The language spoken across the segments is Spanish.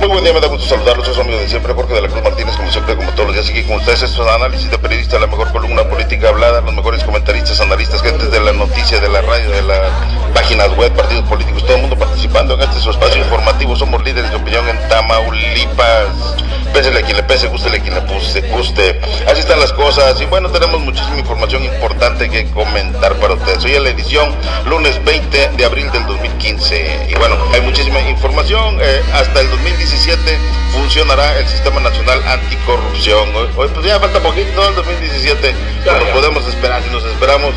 Muy buen día, me da gusto saludarlos, soy su amigo de siempre, Jorge de la Cruz Martínez, como siempre, como todos los días aquí con ustedes. Esto es análisis de periodista, la mejor columna política hablada, los mejores comentaristas, analistas, gentes de la noticia, de la radio, de las páginas web, partidos políticos, todo el mundo participando en este su espacio informativo. Somos líderes de opinión en Tamaulipas. Pésele a quien le pese, gústele a quien le puse, guste. Así están las cosas. Y bueno, tenemos muchísima información importante que comentar para ustedes. Hoy es la edición lunes 20 de abril del 2015. Y bueno, hay muchísima información. Eh, hasta el 2017 funcionará el Sistema Nacional Anticorrupción. Hoy, hoy, pues ya falta poquito, ¿no? El 2017. Ya, nos podemos esperar, si nos esperamos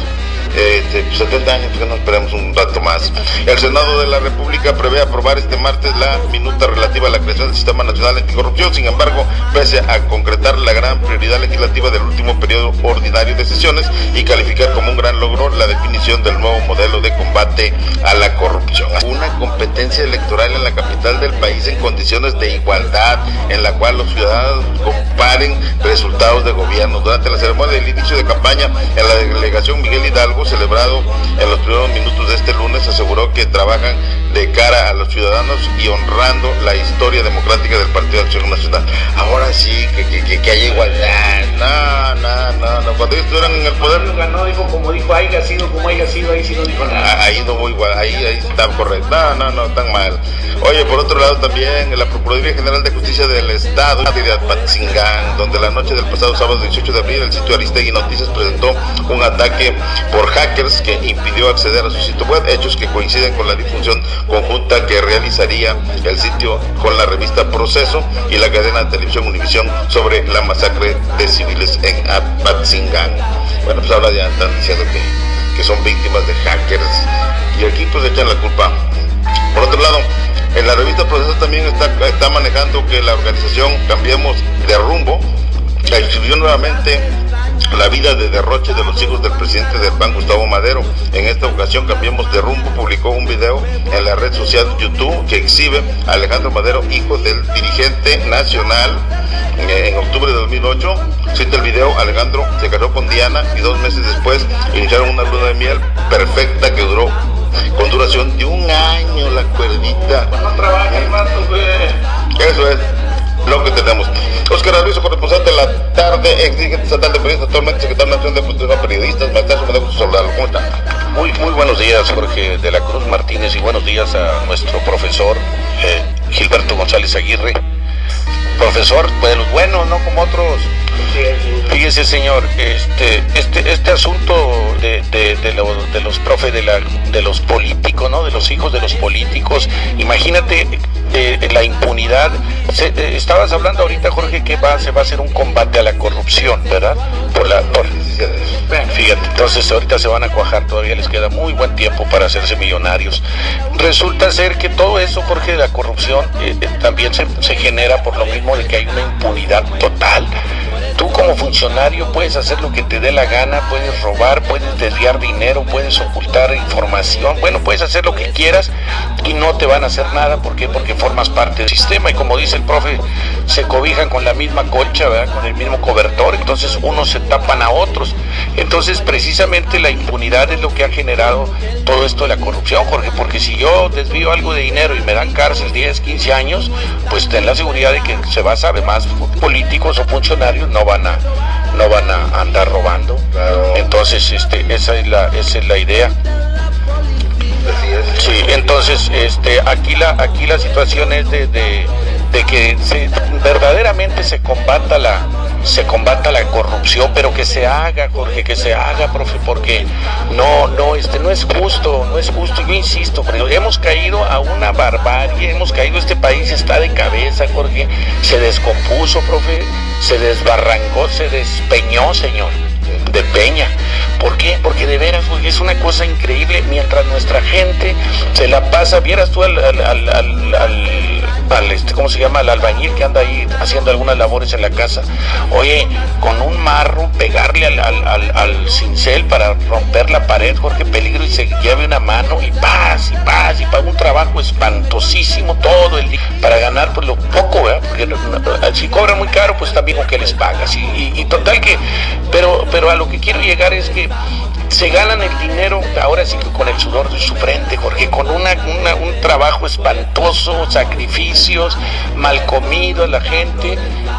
este, 70 años, que no esperamos un rato más. El Senado de la República prevé aprobar este martes la minuta relativa a la creación del Sistema Nacional Anticorrupción. Sin embargo, pese a concretar la gran prioridad legislativa del último periodo ordinario de sesiones y calificar como un gran logro la definición del nuevo modelo de combate a la corrupción. Una competencia electoral en la capital del país en condiciones de igualdad, en la cual los ciudadanos comparen resultados de gobierno. Durante la ceremonia del inicio de campaña en la delegación Miguel Hidalgo, celebrado en los primeros minutos de este lunes aseguró que trabajan de cara a los ciudadanos y honrando la historia democrática del Partido de Acción Nacional. Ahora sí, que, que, que, haya igualdad. No, no, no, no. Cuando ellos estuvieran en el poder. Ganó, dijo como dijo, haya sido como haya sido, ahí sí no dijo nada. Ahí no igual, ahí, ahí está correcto. No, no, no, tan mal. Oye, por otro lado también, la Procuraduría General de Justicia del Estado de Apatzingán, donde la noche del pasado sábado 18 de abril el sitio Aristegui Noticias presentó un ataque por hackers que impidió acceder a su sitio web, hechos que coinciden con la difusión conjunta que realizaría el sitio con la revista Proceso y la cadena de televisión Univisión sobre la masacre de en Apatzingán. Bueno, pues ahora ya están diciendo que, que son víctimas de hackers y aquí pues echan la culpa. Por otro lado, en la revista Proceso también está, está manejando que la organización Cambiemos de Rumbo exhibió nuevamente la vida de derroche de los hijos del presidente del PAN, Gustavo Madero. En esta ocasión, Cambiemos de Rumbo publicó un video en la red social YouTube que exhibe a Alejandro Madero, hijo del dirigente nacional. En octubre de 2008, cita el video, Alejandro se casó con Diana y dos meses después iniciaron una luna de miel perfecta que duró con duración de un año la cuerdita. No trabajes Eso es lo que tenemos. Oscar Arbizo, corresponsal de la tarde, ex dirigente estatal de periodistas, actualmente secretario nacional de Fundación Periodistas, maestro, gusto saludarlo. ¿Cómo está? Muy, muy buenos días, Jorge de la Cruz Martínez, y buenos días a nuestro profesor eh, Gilberto González Aguirre. Profesor, pues de los buenos, no como otros. Fíjese, señor, este, este, este asunto de, de, de, lo, de los profes, de, la, de los políticos, ¿no? De los hijos de los políticos. Imagínate eh, la impunidad. Se, eh, estabas hablando ahorita, Jorge, que va, se va a hacer un combate a la corrupción, ¿verdad? Por la, por, fíjate, entonces ahorita se van a cuajar, todavía les queda muy buen tiempo para hacerse millonarios. Resulta ser que todo eso, Jorge, de la corrupción eh, también se, se genera por lo mismo de que hay una impunidad total. Tú como funcionario puedes hacer lo que te dé la gana, puedes robar, puedes desviar dinero, puedes ocultar información, bueno, puedes hacer lo que quieras y no te van a hacer nada. ¿Por qué? Porque formas parte del sistema y como dice el profe, se cobijan con la misma colcha, ¿verdad? con el mismo cobertor, entonces unos se tapan a otros. Entonces precisamente la impunidad es lo que ha generado todo esto de la corrupción, Jorge, porque si yo desvío algo de dinero y me dan cárcel 10, 15 años, pues ten la seguridad de que se va a saber más políticos o funcionarios no van a no van a andar robando. Claro. Entonces, este, esa es la, esa es la idea. Sí, entonces este, aquí, la, aquí la situación es de, de, de que se, verdaderamente se combata la, se combata la corrupción, pero que se haga, Jorge, que se haga, profe, porque no, no, este, no es justo, no es justo, yo insisto, Jorge, hemos caído a una barbarie, hemos caído, este país está de cabeza, Jorge, se descompuso, profe, se desbarrancó, se despeñó, señor de Peña. ¿Por qué? Porque de veras, güey, es una cosa increíble. Mientras nuestra gente se la pasa, vieras tú al, al este, ¿cómo se llama? Al albañil que anda ahí haciendo algunas labores en la casa. Oye, con un marro, pegarle al, al, al, al cincel para romper la pared, Jorge Peligro, y se lleve una mano y paz, y paz, y paga un trabajo espantosísimo todo el día para ganar pues lo poco, ¿verdad? Porque si cobran muy caro, pues también con que les pagas. Y, y, y total que, pero, pero a lo que quiero llegar es que se ganan el dinero, ahora sí que con el sudor de su frente, Jorge, con una, un trabajo espantoso, sacrificios, mal comido a la gente,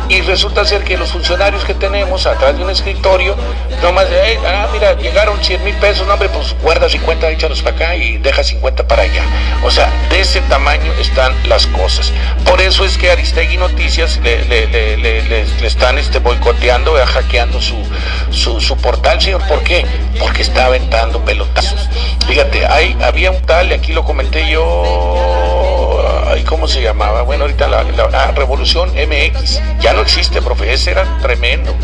y resulta ser que los funcionarios que tenemos atrás de un escritorio, nomás de, ah, mira, llegaron 100 mil pesos, no, hombre, pues guarda 50, échalos para acá y deja 50 para allá. O sea, de ese tamaño están las cosas. Por eso es que Aristegui Noticias le, le, están este, boicoteando, hackeando su, su, su portal, señor. ¿Por qué? Porque está aventando pelotazos. Fíjate, hay, había un tal, y aquí lo comenté yo, ay, ¿cómo se llamaba? Bueno, ahorita la, la, Revolución MX, ya no existe, profe, ese era tremendo.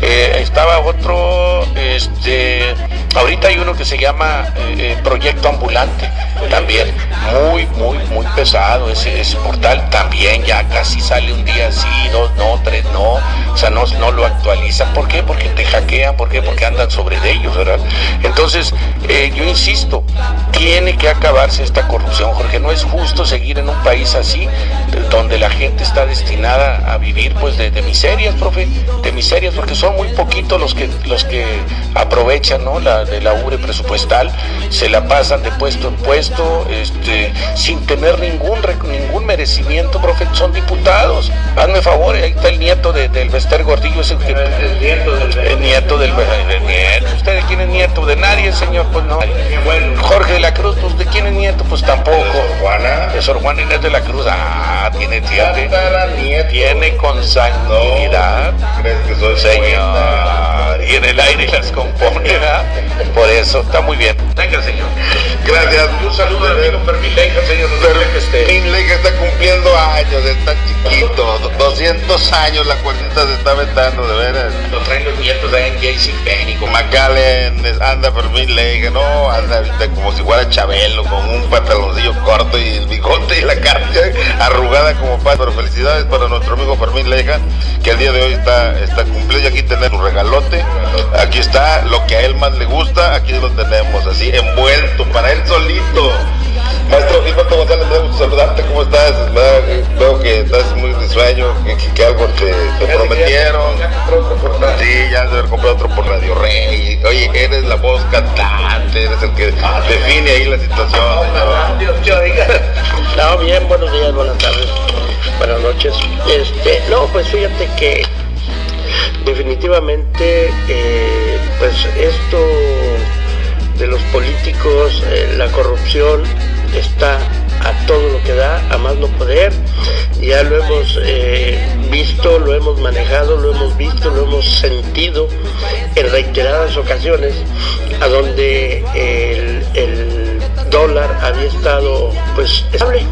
Eh, estaba otro, este, ahorita hay uno que se llama eh, eh, Proyecto Ambulante, también muy, muy, muy pesado ese, ese portal, también ya casi sale un día sí, dos no, tres no, o sea, no, no lo actualizan. ¿Por qué? Porque te hackean, ¿por qué? Porque andan sobre de ellos, ¿verdad? Entonces, yo insisto, tiene que acabarse esta corrupción, Jorge, no es justo seguir en un país así, donde la gente está destinada a vivir pues de, de miserias, profe, de miserias, porque son muy poquitos los que, los que aprovechan ¿no? la, de la URE presupuestal, se la pasan de puesto en puesto, este, sin tener ningún, ningún merecimiento, profe, son diputados. Hazme favor, ahí está el nieto de, del Bester Gordillo, es el, el, nieto del, el nieto del, nieto. ¿Usted de quién es nieto? De nadie, señor, pues no. Jorge de la Cruz, pues de quién es nieto, pues tampoco. De Juana. De Sor Juana Inés de la Cruz, ah, tiene, tiene, tiene consanguinidad. ¿Crees que soy señor? Y en el aire las compone, ¿verdad? Por eso está muy bien. Venga, señor. Gracias. Un saludo al amigo Fermín Leija, señor. Fermín Leija está cumpliendo años, está chiquito. 200 años la cuenta se está aventando, de veras. Lo traen los nietos de en JC Penny. Con McAllen, anda Fermín Leija, no, anda como si fuera Chabelo, con un pantaloncillo corto y el bigote y la cara arrugada como pan. Pero felicidades para nuestro amigo Fermín Leija, que el día de hoy está, está cumplido y aquí tenemos un regalote. Aquí está lo que a él más le gusta, aquí lo tenemos así envuelto para él solito. Maestro Gilberto González, me gusta saludarte, ¿cómo estás? Veo que estás muy risueño, que, que algo te, te prometieron. Sí, ya haber comprado otro por Radio Rey. Oye, eres la voz cantante, eres el que define ahí la situación. Oiga. No, bien, buenos días, buenas tardes, buenas noches. Este, no, pues fíjate que definitivamente, eh, pues esto de los políticos, eh, la corrupción está a todo lo que da, a más no poder. Ya lo hemos eh, visto, lo hemos manejado, lo hemos visto, lo hemos sentido en reiteradas ocasiones, a donde el, el dólar había estado pues estable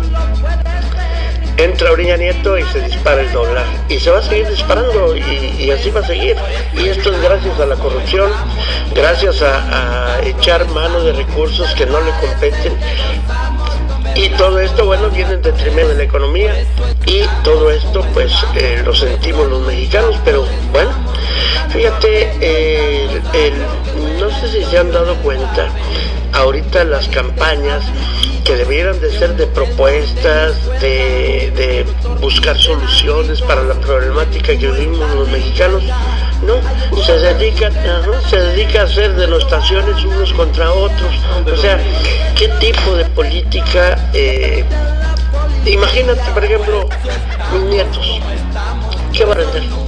entra Oriña Nieto y se dispara el dólar. Y se va a seguir disparando y, así va a seguir. Y esto es gracias a la corrupción, gracias a, echar mano de recursos que no le competen. Y todo esto, bueno, viene en detrimento de la economía y todo esto, pues, eh, lo sentimos los mexicanos, pero bueno, fíjate, no sé si se han dado cuenta, ahorita las campañas que debieran de ser de propuestas, de, buscar soluciones para la problemática que vivimos los mexicanos, no, se dedican, se dedica a hacer denostaciones unos contra otros. O sea, ¿qué tipo de política? Eh, imagínate, por ejemplo, mis nietos, ¿qué van a aprender?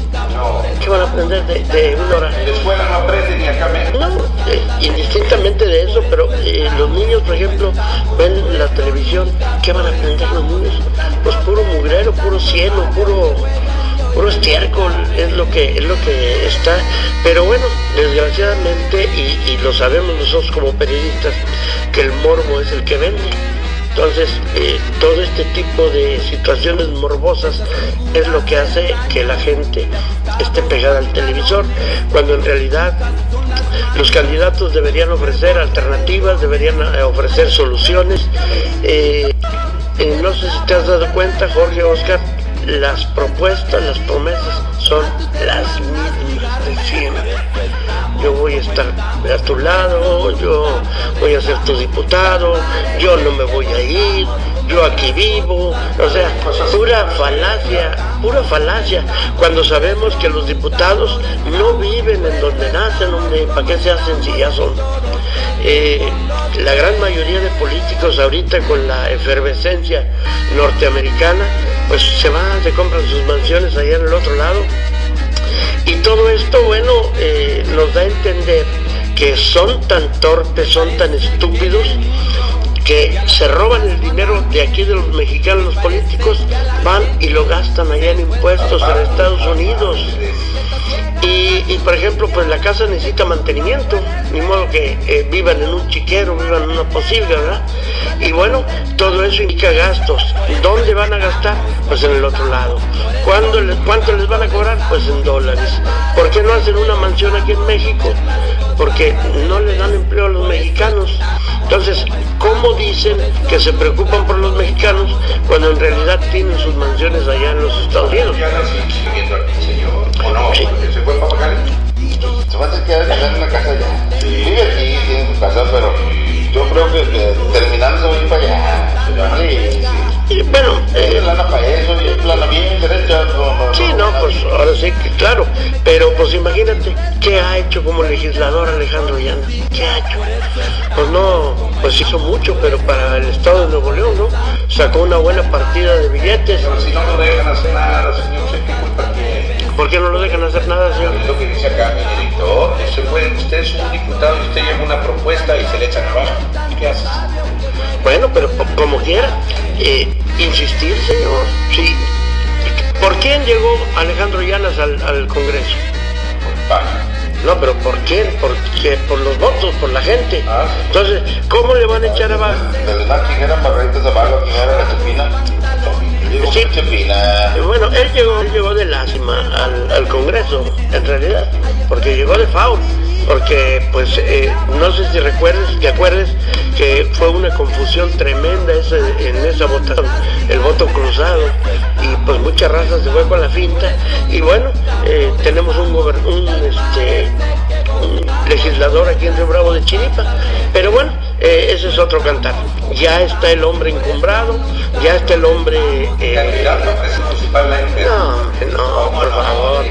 ¿Qué van a aprender de, una hora? En la escuela no aprenden ni acá No, eh, indistintamente de eso, pero eh, los niños, por ejemplo, ven la televisión, ¿qué van a aprender los niños? Pues puro mugrero, puro cielo, puro puro estiércol es lo que es lo que está pero bueno desgraciadamente y, y lo sabemos nosotros como periodistas que el morbo es el que vende entonces, eh, todo este tipo de situaciones morbosas es lo que hace que la gente esté pegada al televisor, cuando en realidad los candidatos deberían ofrecer alternativas, deberían eh, ofrecer soluciones. Eh, no sé si te has dado cuenta, Jorge Oscar, las propuestas, las promesas son las mismas de siempre. Yo voy a estar a tu lado, yo voy a ser tu diputado, yo no me voy a ir, yo aquí vivo, o sea, pura falacia, pura falacia, cuando sabemos que los diputados no viven en donde nacen, donde, ¿para qué se hacen si ya son? Eh, la gran mayoría de políticos ahorita con la efervescencia norteamericana, pues se van, se compran sus mansiones allá en el otro lado. Y todo esto, bueno, eh, nos da a entender que son tan torpes, son tan estúpidos, que se roban el dinero de aquí de los mexicanos, los políticos, van y lo gastan allá en impuestos en Estados Unidos. Y, por ejemplo, pues la casa necesita mantenimiento, ni modo que eh, vivan en un chiquero, vivan en una posible, ¿verdad? Y bueno, todo eso indica gastos. ¿Dónde van a gastar? Pues en el otro lado. ¿Cuándo ¿Cuánto les van a cobrar? Pues en dólares. ¿Por qué no hacen una mansión aquí en México? Porque no le dan empleo a los mexicanos. Entonces, ¿cómo dicen que se preocupan por los mexicanos cuando en realidad tienen sus mansiones allá en los Estados Unidos? ¿O no? ¿Se va a tener que en la casa ya. Vive aquí, tiene su casa, pero yo creo que, que terminando se va a ir para allá. Sí, Y bueno, eh, plana para eso, y plana bien derecha. No, no, Sí, no, pues ahora sí claro, pero pues imagínate, ¿qué ha hecho como legislador Alejandro Llana? ¿Qué ha hecho? Pues no, pues hizo mucho, pero para el Estado de Nuevo León, ¿no? Sacó una buena partida de billetes. Pero si no nos dejan hacer nada, señor, ¿usted qué culpa tiene? ¿Por qué no lo dejan hacer nada, señor? Es lo que dice acá mi director. Usted, es un diputado y usted lleva una propuesta y se le echan abajo. ¿Y qué haces? Bueno, pero como quiera, eh, insistir, señor, sí. ¿Por quién llegó Alejandro Llanas al, al Congreso? No, pero ¿por quién? Porque por los votos, por la gente. Ah. Entonces, ¿cómo le van a echar abajo? Del mar, ¿quién era Margaritas Zavala? ¿Quién era la Bueno, él llegó, él llegó de lástima al, al Congreso, en realidad, porque llegó de FAO, porque pues eh, no sé si recuerdes, te acuerdes que fue una confusión tremenda ese, en esa votación, el voto cruzado, y pues mucha raza se fue con la finta, y bueno, eh, tenemos un, este, un legislador aquí en Río Bravo de Chiripa, pero bueno, eh, ese es otro cantar. Ya está el hombre encumbrado, ya está el hombre... eh, no, no, por favor.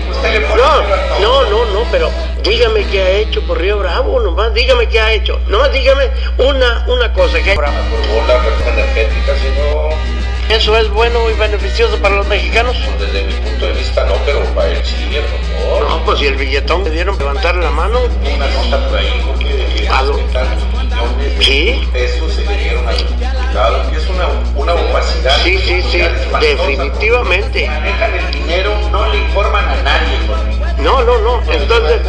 No, no, no, no, pero dígame qué ha hecho por Río Bravo, nomás dígame qué ha hecho. Nomás dígame una, una cosa, que Por eso es bueno y beneficioso para los mexicanos. Pues desde mi punto de vista no, pero para él sí, lo mejor. No, pues si el billetón le dieron levantar la mano, Una nota por ahí, porque de que ¿A dónde? 70 millones Sí. de pesos se le dieron a los diputados, que es una, una opacidad. sí, sí, sí, definitivamente. Manejan el dinero, no le informan a nadie. No, no, no, entonces,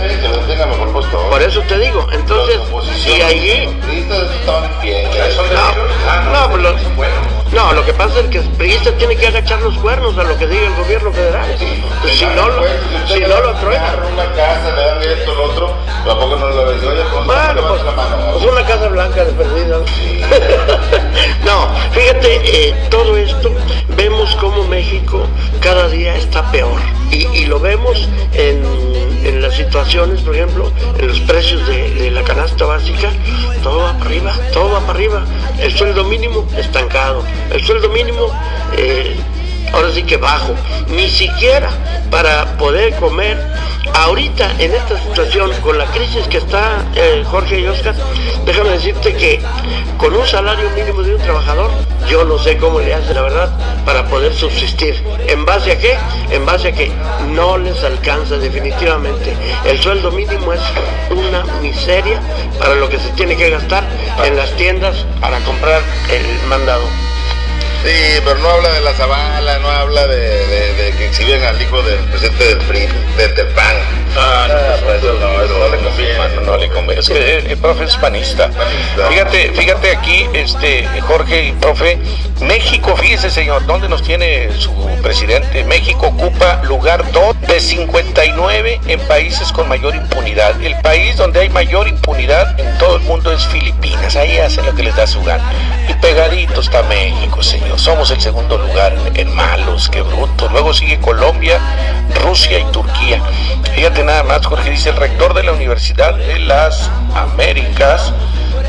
por eso te digo, entonces, si allí... No, no, No, lo que pasa es que el priista tiene que agachar los cuernos a lo que diga el gobierno federal. Pues si no, lo- si no lo truena. una casa, le dan esto, lo otro, tampoco no lo ves. Oye, pues, Bueno, pues, pues una casa blanca de perdida. no, fíjate, eh, todo esto, vemos cómo México cada día está peor. Y, y lo vemos en, en las situaciones, por ejemplo, en los precios de, la canasta básica, todo va para arriba, todo va para arriba. El sueldo mínimo estancado, el sueldo mínimo... eh, ahora sí que bajo, ni siquiera para poder comer. Ahorita, en esta situación, con la crisis que está eh, Jorge y Oscar, déjame decirte que con un salario mínimo de un trabajador, yo no sé cómo le hace, la verdad, para poder subsistir. ¿En base a qué? En base a que no les alcanza definitivamente. El sueldo mínimo es una miseria para lo que se tiene que gastar en las tiendas para comprar el mandado. Sí, pero no habla de la Zavala, no habla de, de, de que exhiben al hijo del presidente del PRI, del, del PAN. Ah, no, pues, le no, le conviene. Es que el, el profe es panista. Fíjate, fíjate aquí, este, Jorge y profe, México, fíjese señor, ¿dónde nos tiene su presidente? México ocupa lugar 2 de 59 en países con mayor impunidad. El país donde hay mayor impunidad en todo el mundo es Filipinas. Ahí hacen lo que les da su gana. Y pegadito está México, señor. Somos el segundo lugar en, en malos, qué brutos. Luego sigue Colombia, Rusia y Turquía. Fíjate nada más, Jorge dice el rector de la Universidad de las Américas,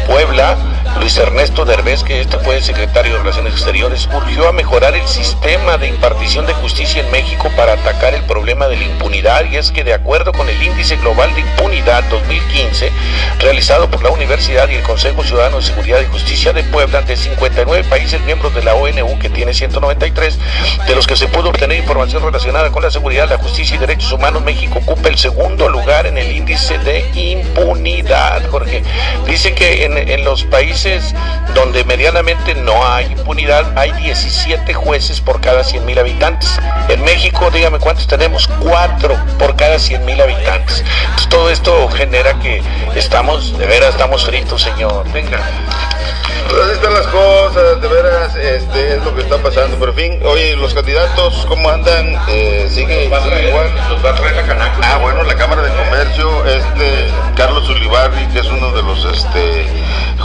Puebla, Luis Ernesto Derbez, que este fue el secretario de Relaciones Exteriores, urgió a mejorar el sistema de impartición de justicia en México para atacar el problema de la impunidad y es que de acuerdo con el Índice Global de Impunidad 2015, realizado por la Universidad y el Consejo Ciudadano de Seguridad y Justicia de Puebla, de 59 países miembros de la ONU, que tiene 193, de los que se pudo obtener información relacionada con la seguridad, la justicia y derechos humanos, México ocupa el segundo lugar en el índice de impunidad, Jorge. Dice que en, en los países donde medianamente no hay impunidad, hay 17 jueces por cada 100 mil habitantes. En México, dígame cuántos tenemos, cuatro por cada 100 mil habitantes. Entonces, todo esto genera que estamos, de veras, estamos fritos, señor. Venga. Pues así están las cosas, de veras, este, es lo que está pasando. Pero en fin, oye, los candidatos, ¿cómo andan? Eh, ¿Sigue, Va traer, igual? los va a traer la canaca. Ah, bueno, la Cámara de Comercio, este Carlos Ulibarri, que es uno de los este,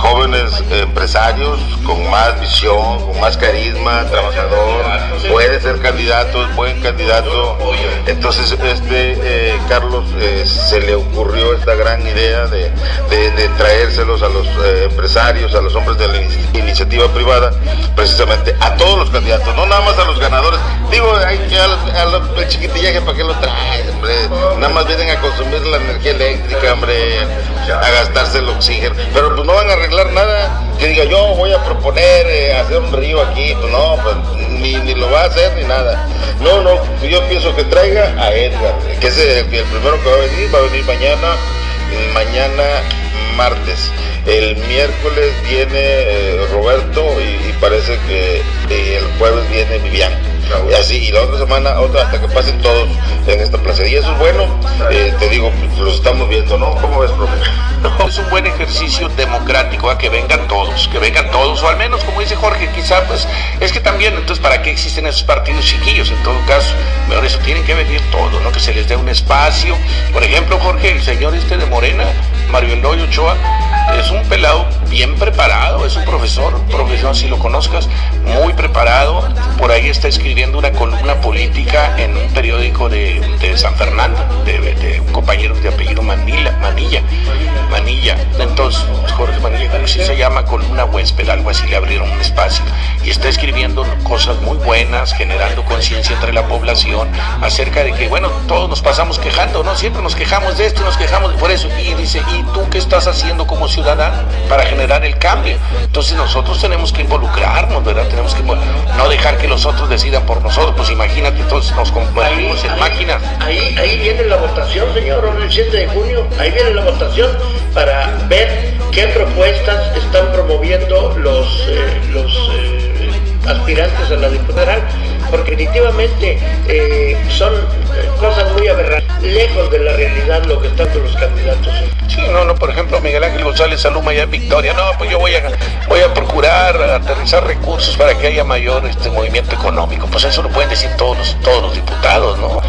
jóvenes empresarios con más visión, con más carisma, trabajador, puede ser candidato, buen candidato. Entonces, este eh, Carlos eh, se le ocurrió esta gran idea de, traérselos a los eh, empresarios, a los hombres de la in- iniciativa privada, precisamente a todos los candidatos, no nada más a los ganadores. Digo, hay que a los- a los- el chiquitillaje, ¿para qué lo traes, hombre? Nada más vienen a consumir la energía eléctrica, hombre, a gastarse el oxígeno. Pero pues no van a arreglar nada. Que diga, yo voy a proponer eh, hacer un río aquí, pues no, pues ni, lo va a hacer ni nada. No, no, yo pienso que traiga a Edgar, que es el, el primero que va a venir, va a venir mañana, mañana martes. El miércoles viene eh, Roberto y, parece que eh, el jueves viene Vivian. Y la otra semana, otra, hasta que pasen todos en esta plaza. Y eso es bueno, eh, te digo, los estamos viendo, ¿no? ¿Cómo ves, profe? Es un buen ejercicio democrático a que vengan todos, que vengan todos, o al menos como dice Jorge, quizá pues es que también, entonces, ¿para qué existen esos partidos chiquillos? En todo caso, mejor eso, tienen que venir todos, ¿no? Que se les dé un espacio. Por ejemplo, Jorge, el señor este de Morena, Mario Eloy Ochoa, es un pelado bien preparado, es un profesor, profesor si lo conozcas, muy preparado, por ahí está escribiendo una columna política en un periódico de, de San Fernando, de, de un compañero de apellido Manila, Manilla, Manilla, entonces Jorge Manilla, creo que sí se llama columna huésped, algo así le abrieron un espacio, y está escribiendo cosas muy buenas, generando conciencia entre la población acerca de que, bueno, todos nos pasamos quejando, ¿no? Siempre nos quejamos de esto, nos quejamos por eso, y dice, ¿y tú qué estás haciendo como ciudadano para generar el cambio? Entonces nosotros tenemos que involucrarnos, ¿verdad? Tenemos que no dejar que los otros decidan por nosotros, pues imagínate, entonces nos convertimos en máquinas. Ahí, ahí viene la votación, señor, el 7 de junio, ahí viene la votación para ver qué propuestas están promoviendo los, eh, los eh, aspirantes a la diputada federal, porque definitivamente eh, son cosas muy aberrantes, lejos de la realidad lo que están los candidatos. Sí, no, no, por ejemplo, Miguel Ángel González Saluma ya en Victoria, no, pues yo voy a, voy a procurar aterrizar recursos para que haya mayor este movimiento económico. Pues eso lo pueden decir todos los, todos los diputados, ¿no?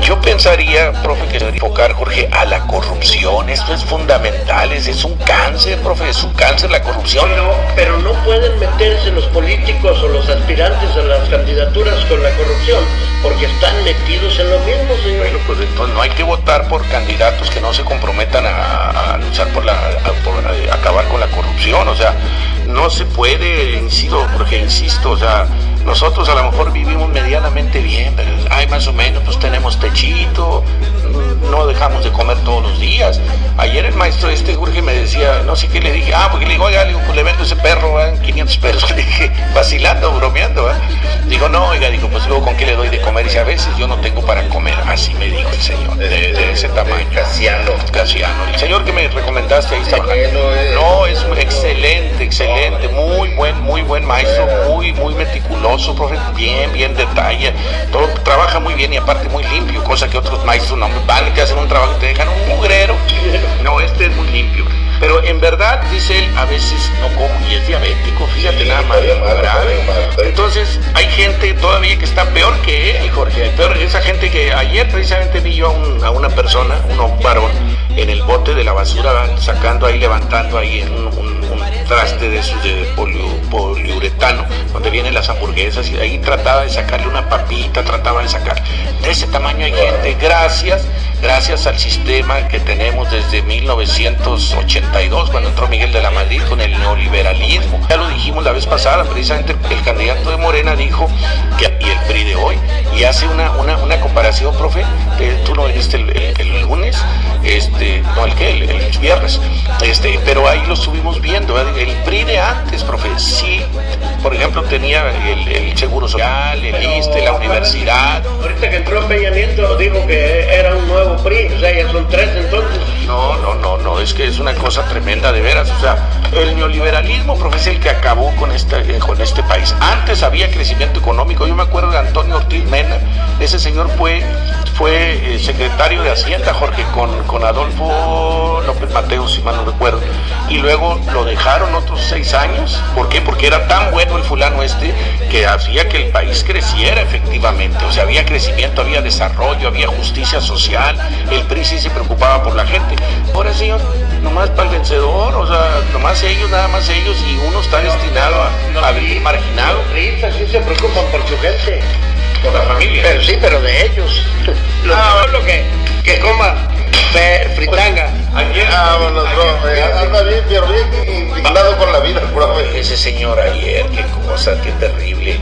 Yo pensaría, profe, que enfocar, Jorge, a la corrupción. Esto es fundamental, es, es un cáncer, profe, es un cáncer la corrupción. Pero, pero no pueden meterse los políticos o los aspirantes a las candidaturas con la corrupción, porque están metidos en lo mismo. Bueno, pues entonces no hay que votar por candidatos que no se comprometan a, luchar por la acabar con la corrupción, o sea, no se puede, insisto, porque insisto, o sea, nosotros a lo mejor vivimos medianamente bien, pero hay más o menos, pues tenemos techito, no dejamos de comer todos los días. Ayer el maestro este Jorge me decía, no sé qué le dije, ah, porque le digo, oiga, le, digo, pues le vendo ese perro en 500 pesos, le dije, vacilando, bromeando, ¿eh? Digo, no, oiga, digo, pues luego con qué le doy de comer, y dice, a veces yo no tengo para comer, así me dijo el señor, de, de ese tamaño. Casiano. Casiano. El señor que me recomendaste ahí eh. No, es un excelente, excelente, muy buen, muy buen maestro, muy, muy meticuloso, profe, bien, bien detalle, todo trabaja muy bien y aparte muy limpio, cosa que otros maestros no van te hacen un trabajo y te dejan un mugrero. No, este es muy limpio. Pero en verdad, dice él, a veces no como y es diabético, fíjate nada más, grave. Entonces, hay gente todavía que está peor que él, Jorge. Peor, esa gente que ayer precisamente vi yo a, un- a una persona, un varón, en el bote de la basura, sacando ahí, levantando ahí un- un traste de esos de poliuretano, donde vienen las hamburguesas, y ahí trataba de sacarle una papita, trataba de sacar. De ese tamaño hay gente, gracias, gracias al sistema que tenemos desde 1982, cuando entró Miguel de la Madrid con el neoliberalismo. Ya lo dijimos la vez pasada, precisamente el candidato de Morena dijo que, y el PRI de hoy, y hace una, una, una comparación, profe, tú no viniste el, lunes, este, no, el que, el, viernes, este, pero ahí lo estuvimos viendo, el PRI de antes, profe, sí, por ejemplo, tenía el, Seguro Social, el ISTE, la universidad. Ahorita que entró Peña Nieto dijo que era un nuevo PRI, o sea, ya son tres entonces. No, no, no, no, es que es una cosa tremenda de veras, o sea, el neoliberalismo, profe, es el que acabó con, esta, eh, con este país. Antes había crecimiento económico, yo me acuerdo de Antonio Ortiz Mena, ese señor fue, fue eh, secretario de Hacienda, Jorge, con, con Adolfo López Mateo, si mal no recuerdo, y luego lo dejaron otros seis años, ¿por qué? Porque era tan bueno el fulano este que hacía que el país creciera efectivamente, o sea, había crecimiento, había desarrollo, había justicia social, el PRI sí se preocupaba por la gente. Ahora, señor, nomás para el vencedor, o sea, nomás ellos, nada más ellos, y uno está destinado a, vivir marginado. Los sí se preocupan por su gente. Por la familia. Pero sí, pero de ellos. Lo, ah, lo que, que coma fritanga. Ayer, vámonos, profe. Anda bien, pero bien indignado con la vida, profe. Ese señor ayer, qué cosa, qué terrible.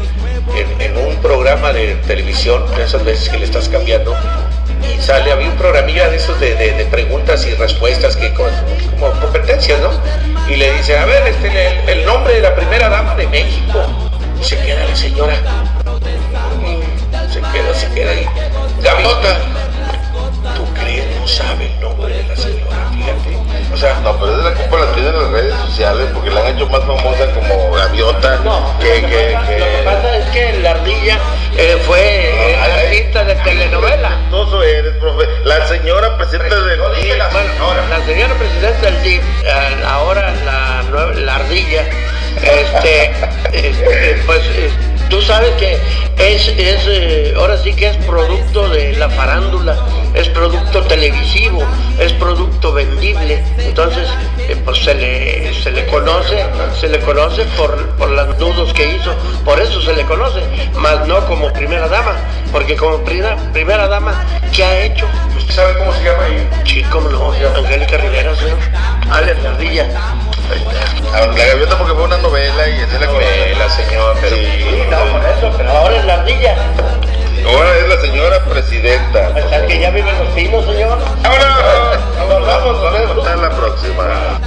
En, un programa de televisión, esas veces que le estás cambiando, y sale, había un programilla de esos de, preguntas y respuestas que como competencias, ¿no? Y le dice, a ver, este, el, nombre de la primera dama de México. Y se queda la señora. Se queda, se queda ahí. Gaviota. ¿Tú crees? No sabe el nombre de la señora, fíjate. O sea, no, pero es la culpa la tienen las redes sociales porque la han hecho más famosa como Gaviota. No, que, que, que... Lo que pasa es que la ardilla eh, fue no, artista de telenovela. Eres, profe. La señora presidenta del DIF. La, bueno, la señora presidenta del DIF, eh, ahora la, la ardilla, este, este pues. Eh, tú sabes que es, es eh, ahora sí que es producto de la farándula, es producto televisivo, es producto vendible, entonces eh, pues se le, se le conoce, se le conoce por, por los nudos que hizo, por eso se le conoce, más no como primera dama, porque como primera, primera dama, ¿qué ha hecho? ¿Usted sabe cómo se llama ahí? Sí, cómo no, Angélica Rivera, señor. Ardilla. La gaviota porque fue una novela y es la novela, señor. Pero... Sí, no, por eso, pero ahora es la ardilla. Ahora es la señora presidenta. Hasta que ya viven los pinos, señor. Ahora, vamos, vamos, vamos, hasta la próxima.